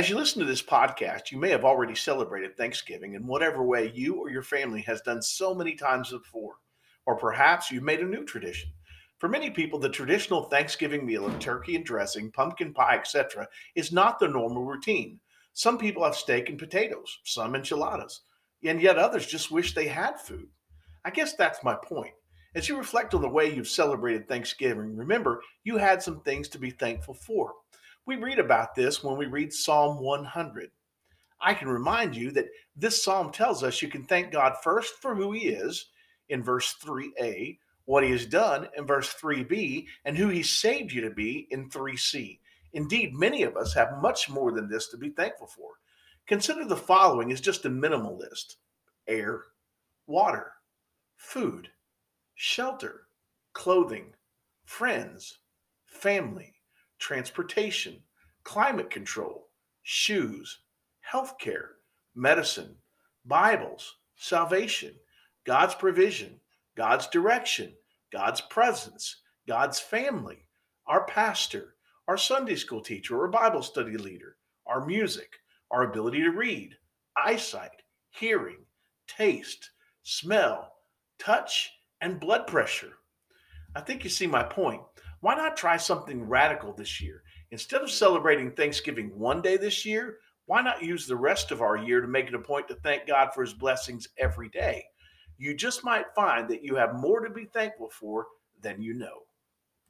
As you listen to this podcast, you may have already celebrated Thanksgiving in whatever way you or your family has done so many times before. Or perhaps you've made a new tradition. For many people, the traditional Thanksgiving meal of turkey and dressing, pumpkin pie, etc., is not the normal routine. Some people have steak and potatoes, some enchiladas, and yet others just wish they had food. I guess that's my point. As you reflect on the way you've celebrated Thanksgiving, remember you had some things to be thankful for. We read about this when we read Psalm 100. I can remind you that this psalm tells us you can thank God first for who He is in verse 3a, what He has done in verse 3b, and who He saved you to be in 3c. Indeed, many of us have much more than this to be thankful for. Consider the following as just a minimal list air, water, food, shelter, clothing, friends, family, transportation, climate control, shoes, healthcare, medicine, Bibles, salvation, God's provision, God's direction, God's presence, God's family, our pastor, our Sunday school teacher or Bible study leader, our music, our ability to read, eyesight, hearing, taste, smell, touch, and blood pressure. I think you see my point. Why not try something radical this year? Instead of celebrating Thanksgiving one day this year, why not use the rest of our year to make it a point to thank God for his blessings every day? You just might find that you have more to be thankful for than you know.